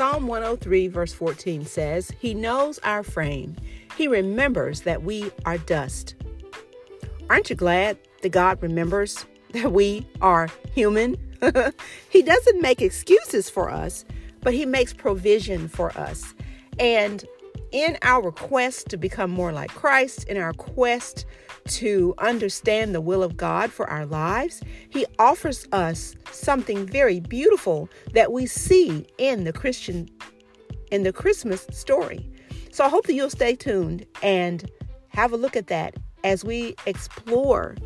Psalm 103, verse 14 says, He knows our frame, He remembers that we are dust. Aren't you glad that God remembers that we are human? he doesn't make excuses for us, but He makes provision for us. And in our quest to become more like Christ, in our quest to understand the will of God for our lives, He offers us something very beautiful that we see in the Christian, in the Christmas story. So I hope that you'll stay tuned and have a look at that as we explore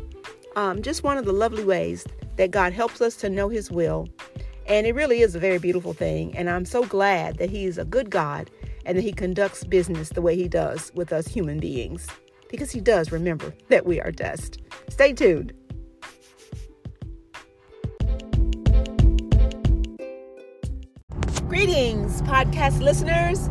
um, just one of the lovely ways that God helps us to know His will. And it really is a very beautiful thing. And I'm so glad that He's a good God and that He conducts business the way He does with us human beings because He does remember that we are dust. Stay tuned. Greetings, podcast listeners.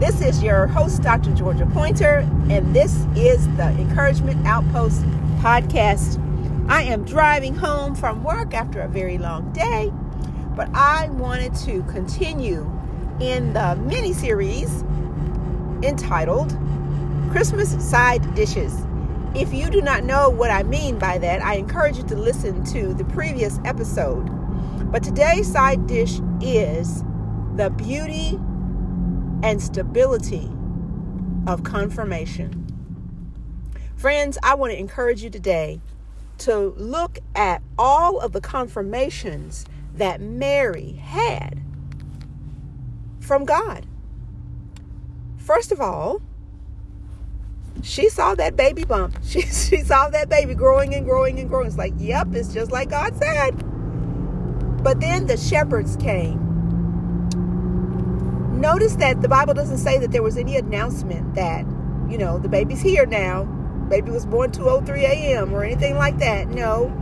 This is your host, Dr. Georgia Pointer, and this is the Encouragement Outpost podcast. I am driving home from work after a very long day, but I wanted to continue in the mini series entitled Christmas Side Dishes. If you do not know what I mean by that, I encourage you to listen to the previous episode. But today's side dish is the beauty and stability of confirmation. Friends, I want to encourage you today to look at all of the confirmations that Mary had from God. First of all, she saw that baby bump. She, she saw that baby growing and growing and growing. It's like, yep, it's just like God said. But then the shepherds came. Notice that the Bible doesn't say that there was any announcement that, you know, the baby's here now. Baby was born 2:03 a.m. or anything like that. No.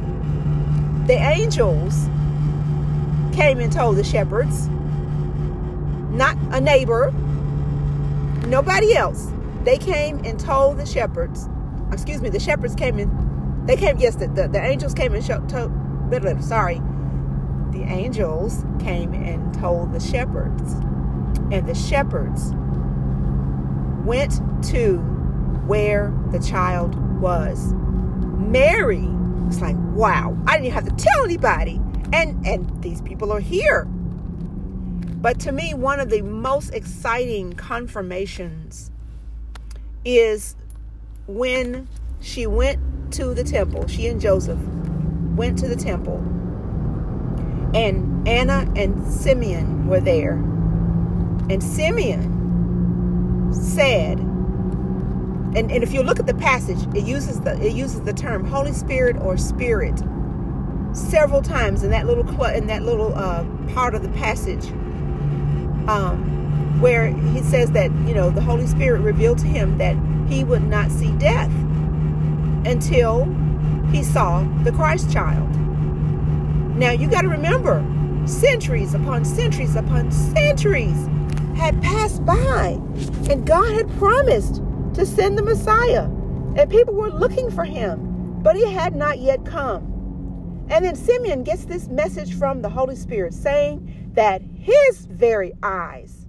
The angels came and told the shepherds, not a neighbor, nobody else. They came and told the shepherds, excuse me, the shepherds came and they came, yes, the, the, the angels came and showed, told, sorry, the angels came and told the shepherds. And the shepherds went to where the child was. Mary was like, wow, I didn't have to tell anybody. And and these people are here. But to me, one of the most exciting confirmations is when she went to the temple, she and Joseph went to the temple, and Anna and Simeon were there. And Simeon said, and, and if you look at the passage, it uses the it uses the term Holy Spirit or Spirit several times in that little in that little uh, part of the passage. Um, where he says that, you know, the Holy Spirit revealed to him that he would not see death until he saw the Christ child. Now, you got to remember, centuries upon centuries upon centuries had passed by, and God had promised to send the Messiah, and people were looking for him, but he had not yet come. And then Simeon gets this message from the Holy Spirit saying that his very eyes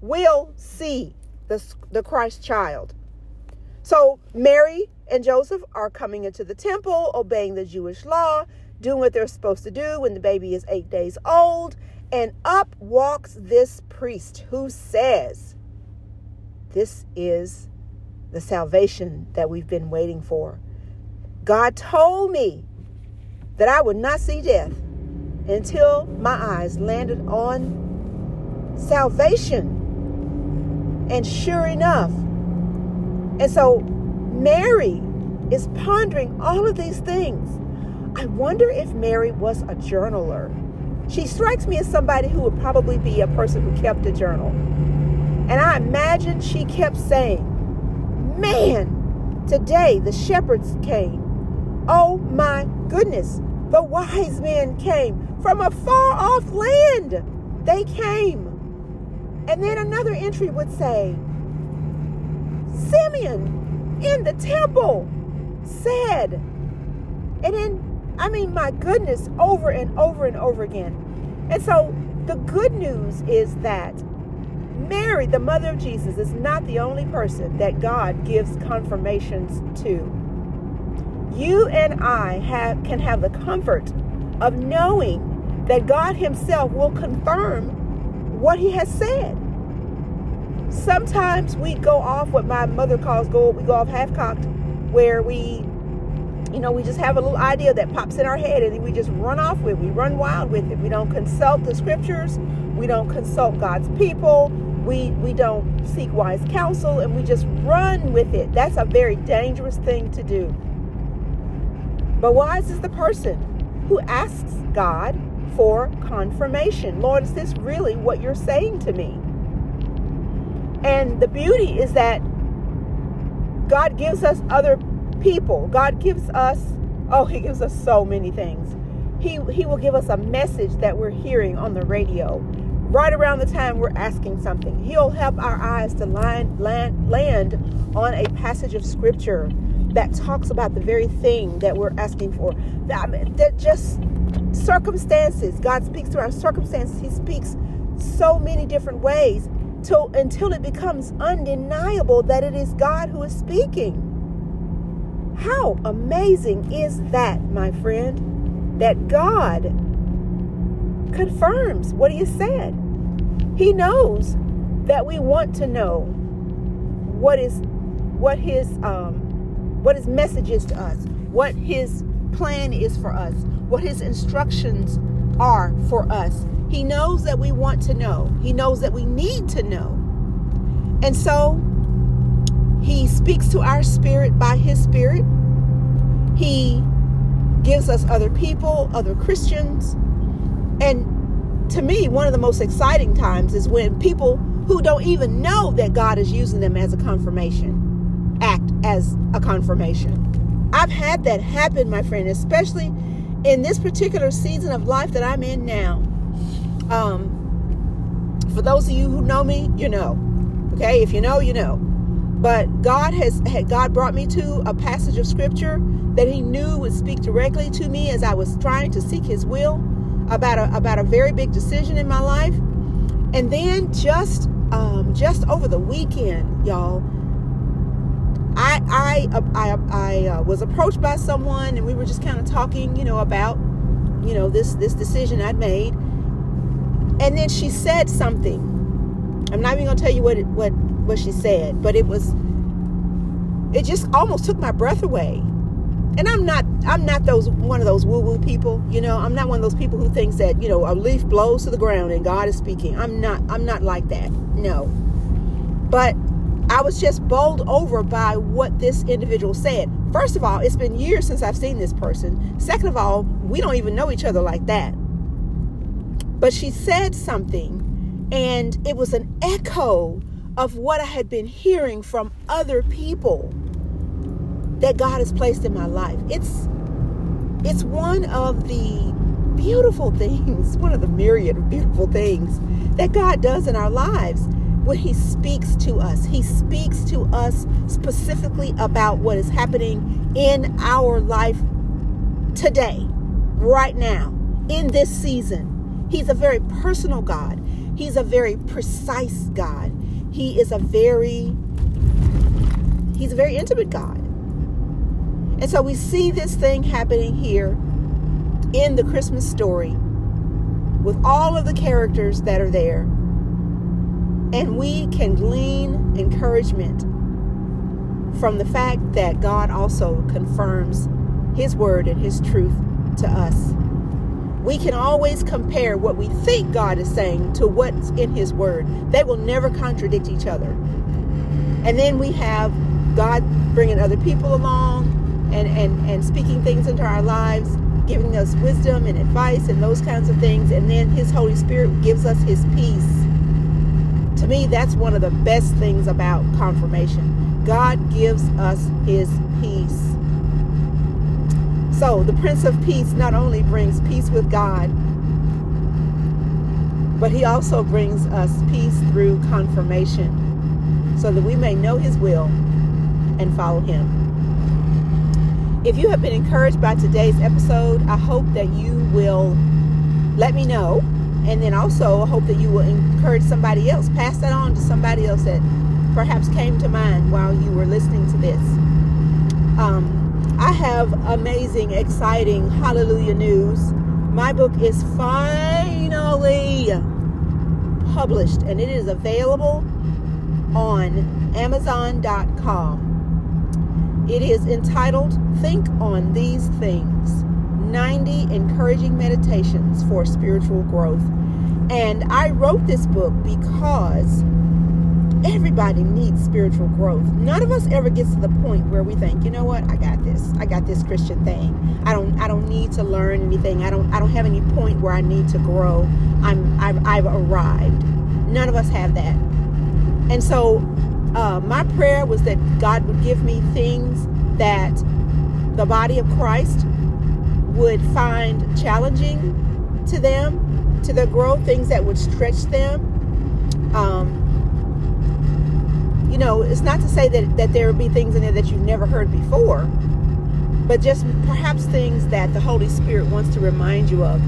will see the, the Christ child. So Mary and Joseph are coming into the temple, obeying the Jewish law, doing what they're supposed to do when the baby is eight days old. And up walks this priest who says, This is the salvation that we've been waiting for. God told me that I would not see death until my eyes landed on salvation and sure enough, and so Mary is pondering all of these things. I wonder if Mary was a journaler. She strikes me as somebody who would probably be a person who kept a journal. And I imagine she kept saying, Man, today the shepherds came. Oh my goodness, the wise men came from a far off land. They came. And then another entry would say, Simeon in the temple said. And then, I mean, my goodness, over and over and over again. And so the good news is that Mary, the mother of Jesus, is not the only person that God gives confirmations to. You and I have, can have the comfort of knowing that God Himself will confirm what He has said. Sometimes we go off what my mother calls go, we go off half cocked, where we you know, we just have a little idea that pops in our head and we just run off with it. We run wild with it. We don't consult the scriptures. We don't consult God's people. We we don't seek wise counsel and we just run with it. That's a very dangerous thing to do. But wise is the person who asks God for confirmation. Lord, is this really what you're saying to me? And the beauty is that God gives us other people. God gives us, oh, He gives us so many things. He, he will give us a message that we're hearing on the radio right around the time we're asking something. He'll help our eyes to land, land, land on a passage of scripture that talks about the very thing that we're asking for. That, that just circumstances. God speaks to our circumstances. He speaks so many different ways till until it becomes undeniable that it is God who is speaking. How amazing is that, my friend? That God confirms what He has said. He knows that we want to know what is what His um, what His message is to us, what His plan is for us, what His instructions are for us. He knows that we want to know. He knows that we need to know. And so he speaks to our spirit by His Spirit. He gives us other people, other Christians. And to me, one of the most exciting times is when people who don't even know that God is using them as a confirmation act as a confirmation. I've had that happen, my friend, especially in this particular season of life that I'm in now. Um, for those of you who know me, you know. Okay, if you know, you know. But God has had God brought me to a passage of scripture that He knew would speak directly to me as I was trying to seek His will about a about a very big decision in my life. And then just um, just over the weekend, y'all, I I I, uh, was approached by someone, and we were just kind of talking, you know, about you know this this decision I'd made. And then she said something. I'm not even gonna tell you what it, what what she said, but it was it just almost took my breath away. And I'm not I'm not those one of those woo-woo people, you know. I'm not one of those people who thinks that, you know, a leaf blows to the ground and God is speaking. I'm not I'm not like that. No. But I was just bowled over by what this individual said. First of all, it's been years since I've seen this person. Second of all, we don't even know each other like that. But she said something, and it was an echo of what I had been hearing from other people that God has placed in my life. It's it's one of the beautiful things, one of the myriad of beautiful things that God does in our lives when he speaks to us. He speaks to us specifically about what is happening in our life today, right now, in this season. He's a very personal God. He's a very precise God he is a very he's a very intimate God. And so we see this thing happening here in the Christmas story with all of the characters that are there. And we can glean encouragement from the fact that God also confirms his word and his truth to us we can always compare what we think God is saying to what's in His Word. They will never contradict each other. And then we have God bringing other people along and, and, and speaking things into our lives, giving us wisdom and advice and those kinds of things. And then His Holy Spirit gives us His peace. Me, that's one of the best things about confirmation. God gives us His peace. So the Prince of Peace not only brings peace with God, but he also brings us peace through confirmation so that we may know his will and follow him. If you have been encouraged by today's episode, I hope that you will let me know and then also hope that you will encourage somebody else. Pass that on to somebody else that perhaps came to mind while you were listening to this. Um, I have amazing, exciting, hallelujah news. My book is finally published and it is available on Amazon.com. It is entitled Think on These Things 90 Encouraging Meditations for Spiritual Growth. And I wrote this book because everybody needs spiritual growth. None of us ever gets to the point where we think, you know what, I got this. I got this Christian thing. I don't I don't need to learn anything. I don't I don't have any point where I need to grow. I'm I've, I've arrived. None of us have that. And so uh, my prayer was that God would give me things that the body of Christ would find challenging to them, to their growth, things that would stretch them. Um, you know, it's not to say that, that there would be things in there that you've never heard before, but just perhaps things that the Holy Spirit wants to remind you of.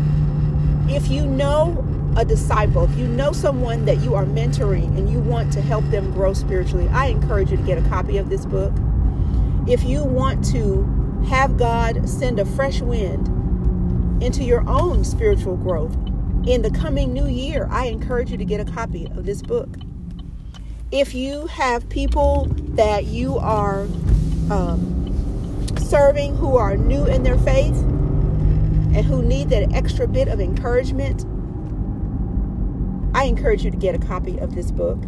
If you know a disciple, if you know someone that you are mentoring and you want to help them grow spiritually, I encourage you to get a copy of this book. If you want to have God send a fresh wind into your own spiritual growth in the coming new year, I encourage you to get a copy of this book if you have people that you are um, serving who are new in their faith and who need that extra bit of encouragement, I encourage you to get a copy of this book.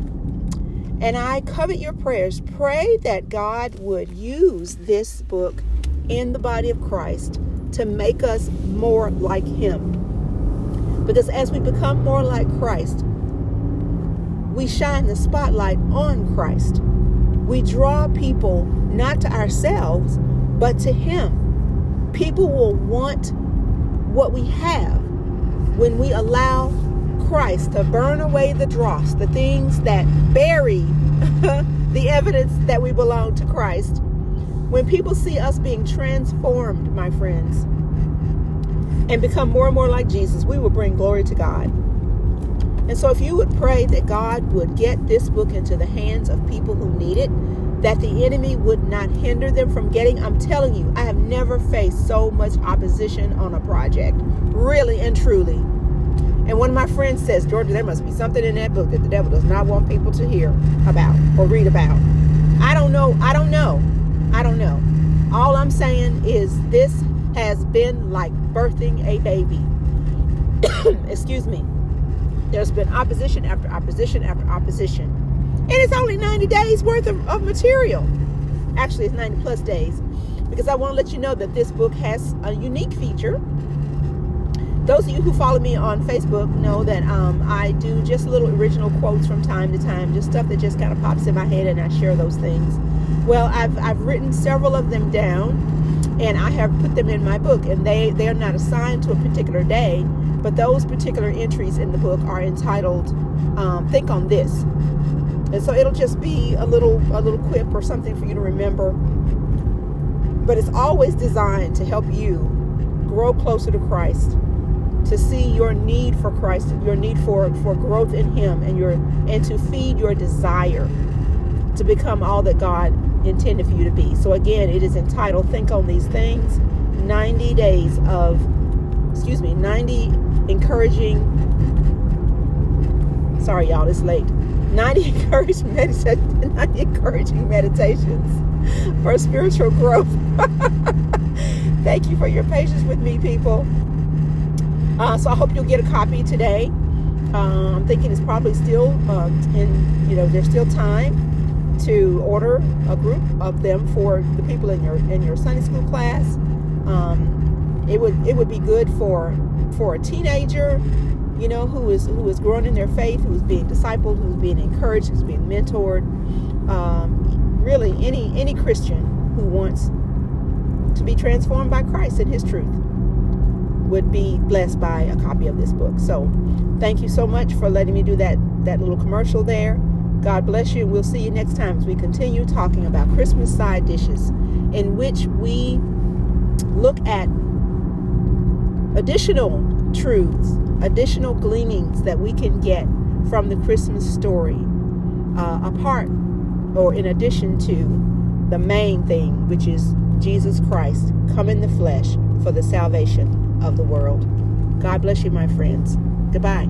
And I covet your prayers. Pray that God would use this book in the body of Christ to make us more like Him. Because as we become more like Christ, we shine the spotlight on Christ. We draw people not to ourselves, but to Him. People will want what we have when we allow Christ to burn away the dross, the things that bury the evidence that we belong to Christ. When people see us being transformed, my friends, and become more and more like Jesus, we will bring glory to God. And so, if you would pray that God would get this book into the hands of people who need it, that the enemy would not hinder them from getting, I'm telling you, I have never faced so much opposition on a project, really and truly. And one of my friends says, Georgia, there must be something in that book that the devil does not want people to hear about or read about. I don't know. I don't know. I don't know. Is this has been like birthing a baby. Excuse me. There's been opposition after opposition after opposition. And it's only 90 days worth of, of material. Actually, it's 90 plus days. Because I want to let you know that this book has a unique feature. Those of you who follow me on Facebook know that um, I do just little original quotes from time to time, just stuff that just kind of pops in my head, and I share those things. Well, I've, I've written several of them down, and I have put them in my book, and they, they are not assigned to a particular day but those particular entries in the book are entitled um, "Think on This," and so it'll just be a little a little quip or something for you to remember. But it's always designed to help you grow closer to Christ, to see your need for Christ, your need for for growth in Him, and your and to feed your desire to become all that God intended for you to be. So again, it is entitled "Think on These Things." 90 days of excuse me 90 encouraging sorry y'all it's late 90 encouraging meditations 90 encouraging meditations for spiritual growth thank you for your patience with me people uh, so i hope you'll get a copy today uh, i'm thinking it's probably still uh, in you know there's still time to order a group of them for the people in your in your sunday school class um, it would it would be good for for a teenager, you know, who is who is growing in their faith, who's being discipled, who's being encouraged, who's being mentored. Um, really, any any Christian who wants to be transformed by Christ and His truth would be blessed by a copy of this book. So, thank you so much for letting me do that that little commercial there. God bless you, and we'll see you next time as we continue talking about Christmas side dishes, in which we look at additional truths, additional gleanings that we can get from the Christmas story, uh, apart or in addition to the main thing, which is Jesus Christ come in the flesh for the salvation of the world. God bless you, my friends. Goodbye.